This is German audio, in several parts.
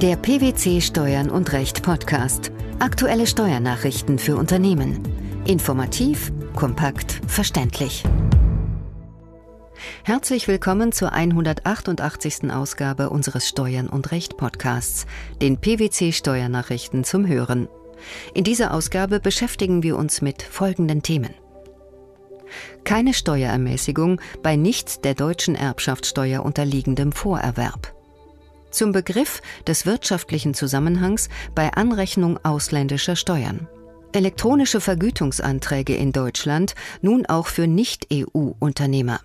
Der PwC Steuern und Recht Podcast. Aktuelle Steuernachrichten für Unternehmen. Informativ, kompakt, verständlich. Herzlich willkommen zur 188. Ausgabe unseres Steuern und Recht Podcasts, den PwC Steuernachrichten zum Hören. In dieser Ausgabe beschäftigen wir uns mit folgenden Themen. Keine Steuerermäßigung bei nicht der deutschen Erbschaftssteuer unterliegendem Vorerwerb zum Begriff des wirtschaftlichen Zusammenhangs bei Anrechnung ausländischer Steuern. Elektronische Vergütungsanträge in Deutschland nun auch für Nicht-EU-Unternehmer.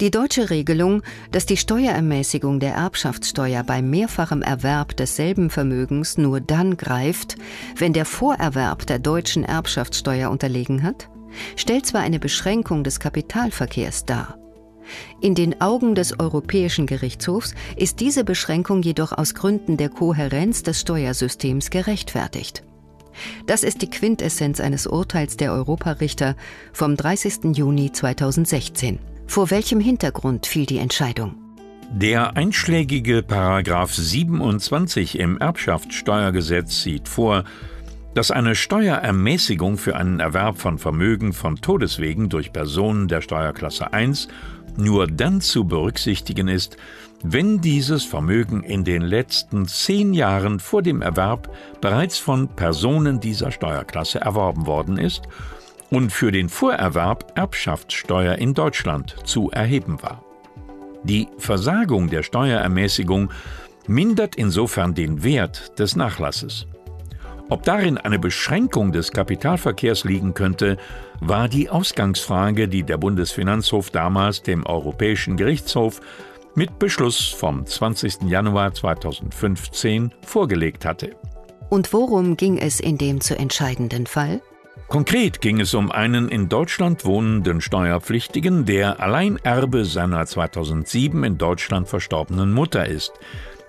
Die deutsche Regelung, dass die Steuerermäßigung der Erbschaftssteuer bei mehrfachem Erwerb desselben Vermögens nur dann greift, wenn der Vorerwerb der deutschen Erbschaftssteuer unterlegen hat, stellt zwar eine Beschränkung des Kapitalverkehrs dar, in den Augen des Europäischen Gerichtshofs ist diese Beschränkung jedoch aus Gründen der Kohärenz des Steuersystems gerechtfertigt. Das ist die Quintessenz eines Urteils der Europarichter vom 30. Juni 2016. Vor welchem Hintergrund fiel die Entscheidung? Der einschlägige Paragraph 27 im Erbschaftssteuergesetz sieht vor, dass eine Steuerermäßigung für einen Erwerb von Vermögen von Todeswegen durch Personen der Steuerklasse 1 nur dann zu berücksichtigen ist, wenn dieses Vermögen in den letzten zehn Jahren vor dem Erwerb bereits von Personen dieser Steuerklasse erworben worden ist und für den Vorerwerb Erbschaftssteuer in Deutschland zu erheben war. Die Versagung der Steuerermäßigung mindert insofern den Wert des Nachlasses. Ob darin eine Beschränkung des Kapitalverkehrs liegen könnte, war die Ausgangsfrage, die der Bundesfinanzhof damals dem Europäischen Gerichtshof mit Beschluss vom 20. Januar 2015 vorgelegt hatte. Und worum ging es in dem zu entscheidenden Fall? Konkret ging es um einen in Deutschland wohnenden Steuerpflichtigen, der Alleinerbe seiner 2007 in Deutschland verstorbenen Mutter ist,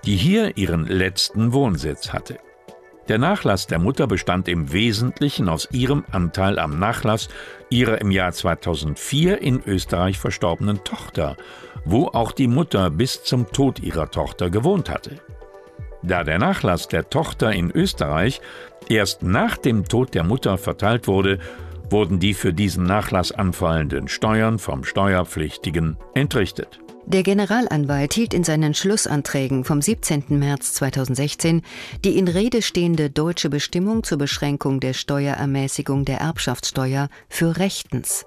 die hier ihren letzten Wohnsitz hatte. Der Nachlass der Mutter bestand im Wesentlichen aus ihrem Anteil am Nachlass ihrer im Jahr 2004 in Österreich verstorbenen Tochter, wo auch die Mutter bis zum Tod ihrer Tochter gewohnt hatte. Da der Nachlass der Tochter in Österreich erst nach dem Tod der Mutter verteilt wurde, wurden die für diesen Nachlass anfallenden Steuern vom Steuerpflichtigen entrichtet. Der Generalanwalt hielt in seinen Schlussanträgen vom 17. März 2016 die in Rede stehende deutsche Bestimmung zur Beschränkung der Steuerermäßigung der Erbschaftssteuer für rechtens.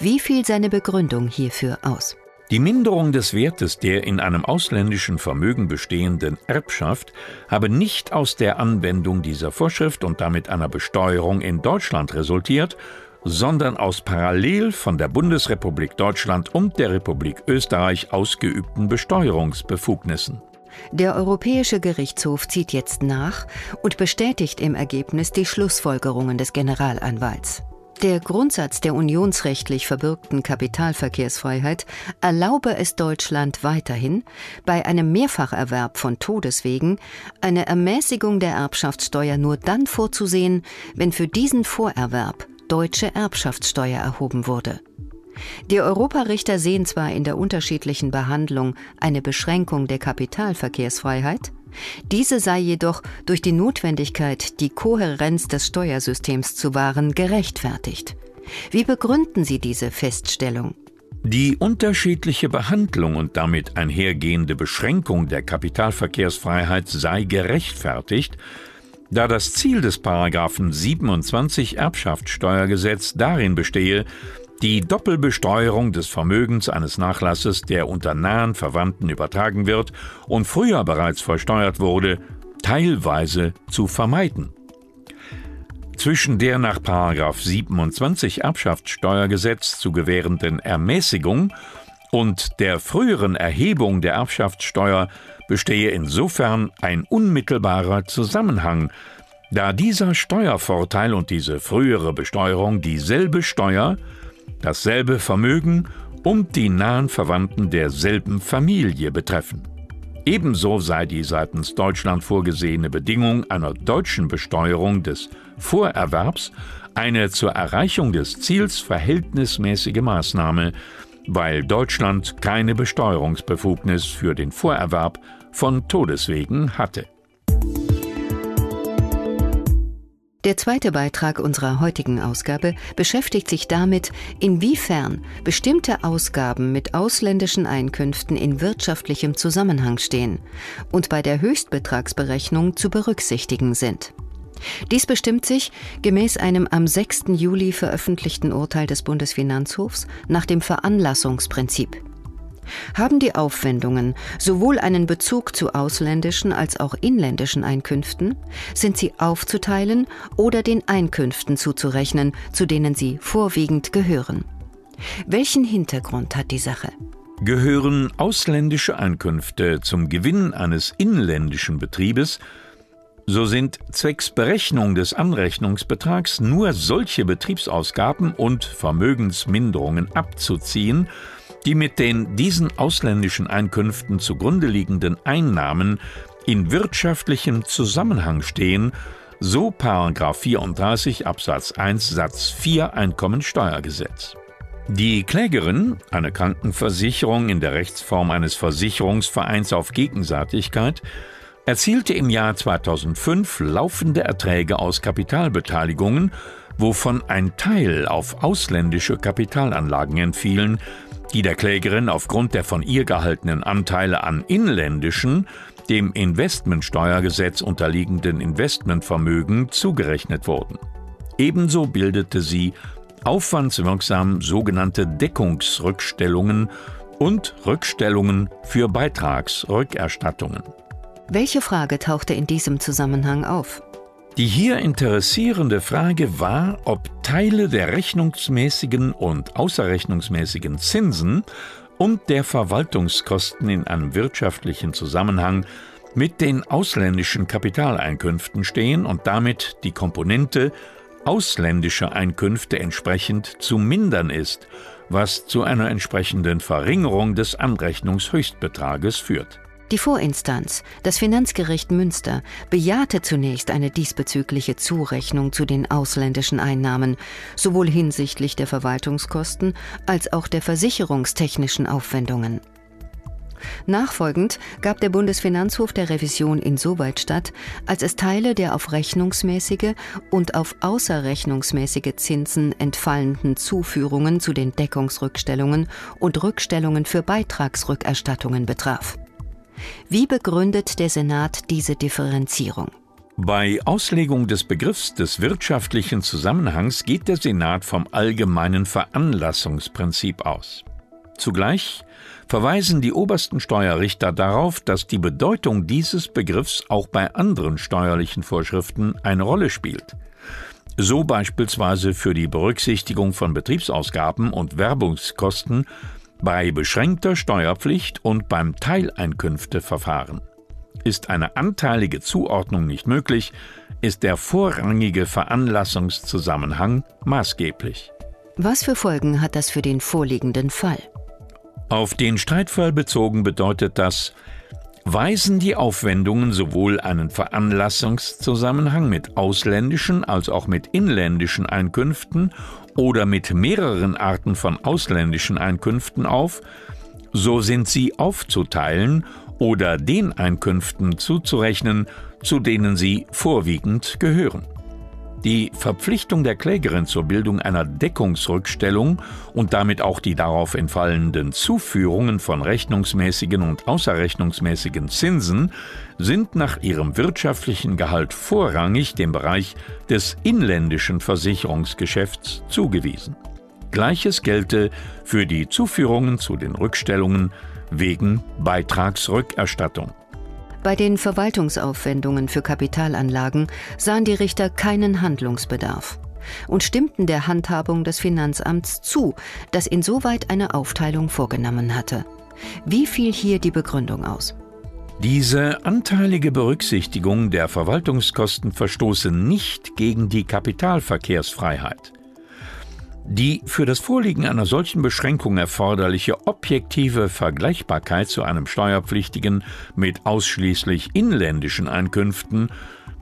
Wie fiel seine Begründung hierfür aus? Die Minderung des Wertes der in einem ausländischen Vermögen bestehenden Erbschaft habe nicht aus der Anwendung dieser Vorschrift und damit einer Besteuerung in Deutschland resultiert, sondern aus parallel von der Bundesrepublik Deutschland und der Republik Österreich ausgeübten Besteuerungsbefugnissen. Der Europäische Gerichtshof zieht jetzt nach und bestätigt im Ergebnis die Schlussfolgerungen des Generalanwalts. Der Grundsatz der unionsrechtlich verbürgten Kapitalverkehrsfreiheit erlaube es Deutschland weiterhin, bei einem Mehrfacherwerb von Todeswegen eine Ermäßigung der Erbschaftssteuer nur dann vorzusehen, wenn für diesen Vorerwerb deutsche Erbschaftssteuer erhoben wurde. Die Europarichter sehen zwar in der unterschiedlichen Behandlung eine Beschränkung der Kapitalverkehrsfreiheit, diese sei jedoch durch die Notwendigkeit, die Kohärenz des Steuersystems zu wahren, gerechtfertigt. Wie begründen Sie diese Feststellung? Die unterschiedliche Behandlung und damit einhergehende Beschränkung der Kapitalverkehrsfreiheit sei gerechtfertigt, da das Ziel des Paragraphen 27 Erbschaftssteuergesetz darin bestehe, die Doppelbesteuerung des Vermögens eines Nachlasses, der unter nahen Verwandten übertragen wird und früher bereits versteuert wurde, teilweise zu vermeiden. Zwischen der nach 27 Erbschaftssteuergesetz zu gewährenden Ermäßigung und der früheren Erhebung der Erbschaftssteuer bestehe insofern ein unmittelbarer Zusammenhang, da dieser Steuervorteil und diese frühere Besteuerung dieselbe Steuer, dasselbe Vermögen und die nahen Verwandten derselben Familie betreffen. Ebenso sei die seitens Deutschland vorgesehene Bedingung einer deutschen Besteuerung des Vorerwerbs eine zur Erreichung des Ziels verhältnismäßige Maßnahme, weil Deutschland keine Besteuerungsbefugnis für den Vorerwerb von Todeswegen hatte. Der zweite Beitrag unserer heutigen Ausgabe beschäftigt sich damit, inwiefern bestimmte Ausgaben mit ausländischen Einkünften in wirtschaftlichem Zusammenhang stehen und bei der Höchstbetragsberechnung zu berücksichtigen sind. Dies bestimmt sich gemäß einem am 6. Juli veröffentlichten Urteil des Bundesfinanzhofs nach dem Veranlassungsprinzip. Haben die Aufwendungen sowohl einen Bezug zu ausländischen als auch inländischen Einkünften, sind sie aufzuteilen oder den Einkünften zuzurechnen, zu denen sie vorwiegend gehören. Welchen Hintergrund hat die Sache? Gehören ausländische Einkünfte zum Gewinn eines inländischen Betriebes, so sind zwecks Berechnung des Anrechnungsbetrags nur solche Betriebsausgaben und Vermögensminderungen abzuziehen, die mit den diesen ausländischen Einkünften zugrunde liegenden Einnahmen in wirtschaftlichem Zusammenhang stehen, so 34 Absatz 1 Satz 4 Einkommensteuergesetz. Die Klägerin, eine Krankenversicherung in der Rechtsform eines Versicherungsvereins auf Gegenseitigkeit, erzielte im Jahr 2005 laufende Erträge aus Kapitalbeteiligungen, wovon ein Teil auf ausländische Kapitalanlagen entfielen, die der Klägerin aufgrund der von ihr gehaltenen Anteile an inländischen, dem Investmentsteuergesetz unterliegenden Investmentvermögen zugerechnet wurden. Ebenso bildete sie aufwandswirksam sogenannte Deckungsrückstellungen und Rückstellungen für Beitragsrückerstattungen. Welche Frage tauchte in diesem Zusammenhang auf? Die hier interessierende Frage war, ob Teile der rechnungsmäßigen und außerrechnungsmäßigen Zinsen und der Verwaltungskosten in einem wirtschaftlichen Zusammenhang mit den ausländischen Kapitaleinkünften stehen und damit die Komponente ausländische Einkünfte entsprechend zu mindern ist, was zu einer entsprechenden Verringerung des Anrechnungshöchstbetrages führt. Die Vorinstanz, das Finanzgericht Münster, bejahte zunächst eine diesbezügliche Zurechnung zu den ausländischen Einnahmen, sowohl hinsichtlich der Verwaltungskosten als auch der versicherungstechnischen Aufwendungen. Nachfolgend gab der Bundesfinanzhof der Revision insoweit statt, als es Teile der auf rechnungsmäßige und auf außerrechnungsmäßige Zinsen entfallenden Zuführungen zu den Deckungsrückstellungen und Rückstellungen für Beitragsrückerstattungen betraf. Wie begründet der Senat diese Differenzierung? Bei Auslegung des Begriffs des wirtschaftlichen Zusammenhangs geht der Senat vom allgemeinen Veranlassungsprinzip aus. Zugleich verweisen die obersten Steuerrichter darauf, dass die Bedeutung dieses Begriffs auch bei anderen steuerlichen Vorschriften eine Rolle spielt. So beispielsweise für die Berücksichtigung von Betriebsausgaben und Werbungskosten bei beschränkter Steuerpflicht und beim Teileinkünfteverfahren. Ist eine anteilige Zuordnung nicht möglich, ist der vorrangige Veranlassungszusammenhang maßgeblich. Was für Folgen hat das für den vorliegenden Fall? Auf den Streitfall bezogen bedeutet das, weisen die Aufwendungen sowohl einen Veranlassungszusammenhang mit ausländischen als auch mit inländischen Einkünften oder mit mehreren Arten von ausländischen Einkünften auf, so sind sie aufzuteilen oder den Einkünften zuzurechnen, zu denen sie vorwiegend gehören. Die Verpflichtung der Klägerin zur Bildung einer Deckungsrückstellung und damit auch die darauf entfallenden Zuführungen von rechnungsmäßigen und außerrechnungsmäßigen Zinsen sind nach ihrem wirtschaftlichen Gehalt vorrangig dem Bereich des inländischen Versicherungsgeschäfts zugewiesen. Gleiches gelte für die Zuführungen zu den Rückstellungen wegen Beitragsrückerstattung. Bei den Verwaltungsaufwendungen für Kapitalanlagen sahen die Richter keinen Handlungsbedarf und stimmten der Handhabung des Finanzamts zu, das insoweit eine Aufteilung vorgenommen hatte. Wie fiel hier die Begründung aus? Diese anteilige Berücksichtigung der Verwaltungskosten verstoße nicht gegen die Kapitalverkehrsfreiheit. Die für das Vorliegen einer solchen Beschränkung erforderliche objektive Vergleichbarkeit zu einem Steuerpflichtigen mit ausschließlich inländischen Einkünften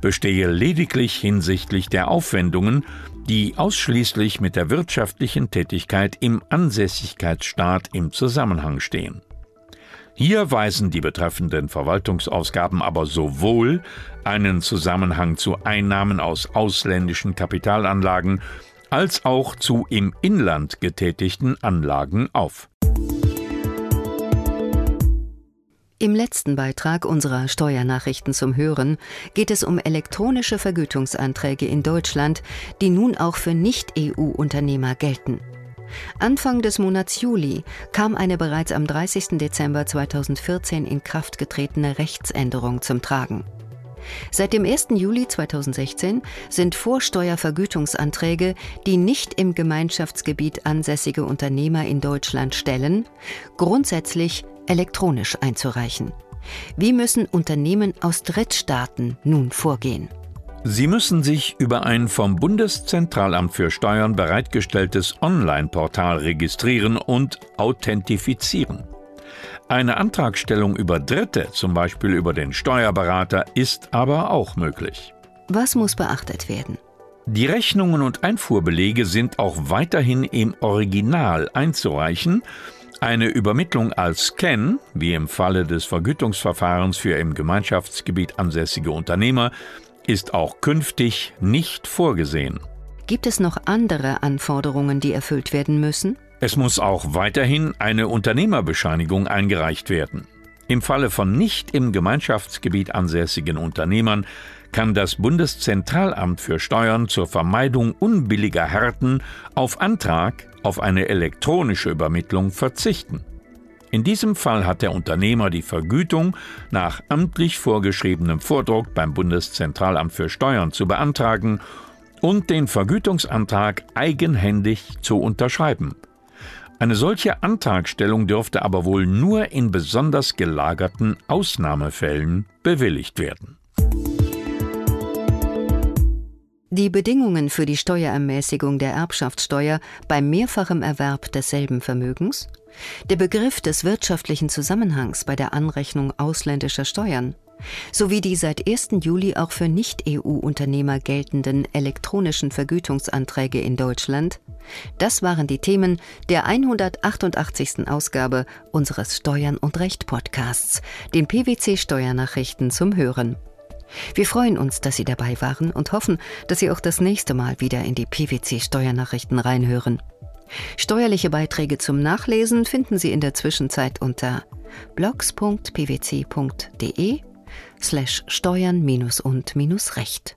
bestehe lediglich hinsichtlich der Aufwendungen, die ausschließlich mit der wirtschaftlichen Tätigkeit im Ansässigkeitsstaat im Zusammenhang stehen. Hier weisen die betreffenden Verwaltungsausgaben aber sowohl einen Zusammenhang zu Einnahmen aus ausländischen Kapitalanlagen als auch zu im Inland getätigten Anlagen auf. Im letzten Beitrag unserer Steuernachrichten zum Hören geht es um elektronische Vergütungsanträge in Deutschland, die nun auch für Nicht-EU-Unternehmer gelten. Anfang des Monats Juli kam eine bereits am 30. Dezember 2014 in Kraft getretene Rechtsänderung zum Tragen. Seit dem 1. Juli 2016 sind Vorsteuervergütungsanträge, die nicht im Gemeinschaftsgebiet ansässige Unternehmer in Deutschland stellen, grundsätzlich elektronisch einzureichen. Wie müssen Unternehmen aus Drittstaaten nun vorgehen? Sie müssen sich über ein vom Bundeszentralamt für Steuern bereitgestelltes Online-Portal registrieren und authentifizieren. Eine Antragstellung über Dritte, zum Beispiel über den Steuerberater, ist aber auch möglich. Was muss beachtet werden? Die Rechnungen und Einfuhrbelege sind auch weiterhin im Original einzureichen eine Übermittlung als Scan, wie im Falle des Vergütungsverfahrens für im Gemeinschaftsgebiet ansässige Unternehmer, ist auch künftig nicht vorgesehen. Gibt es noch andere Anforderungen, die erfüllt werden müssen? Es muss auch weiterhin eine Unternehmerbescheinigung eingereicht werden. Im Falle von nicht im Gemeinschaftsgebiet ansässigen Unternehmern kann das Bundeszentralamt für Steuern zur Vermeidung unbilliger Härten auf Antrag auf eine elektronische Übermittlung verzichten. In diesem Fall hat der Unternehmer die Vergütung nach amtlich vorgeschriebenem Vordruck beim Bundeszentralamt für Steuern zu beantragen und den Vergütungsantrag eigenhändig zu unterschreiben. Eine solche Antragstellung dürfte aber wohl nur in besonders gelagerten Ausnahmefällen bewilligt werden. Die Bedingungen für die Steuerermäßigung der Erbschaftssteuer beim mehrfachen Erwerb desselben Vermögens, der Begriff des wirtschaftlichen Zusammenhangs bei der Anrechnung ausländischer Steuern sowie die seit 1. Juli auch für Nicht-EU-Unternehmer geltenden elektronischen Vergütungsanträge in Deutschland, das waren die Themen der 188. Ausgabe unseres Steuern und Recht Podcasts, den PwC Steuernachrichten zum Hören. Wir freuen uns, dass Sie dabei waren und hoffen, dass Sie auch das nächste Mal wieder in die PwC Steuernachrichten reinhören. Steuerliche Beiträge zum Nachlesen finden Sie in der Zwischenzeit unter blogs.pwc.de slash steuern und recht.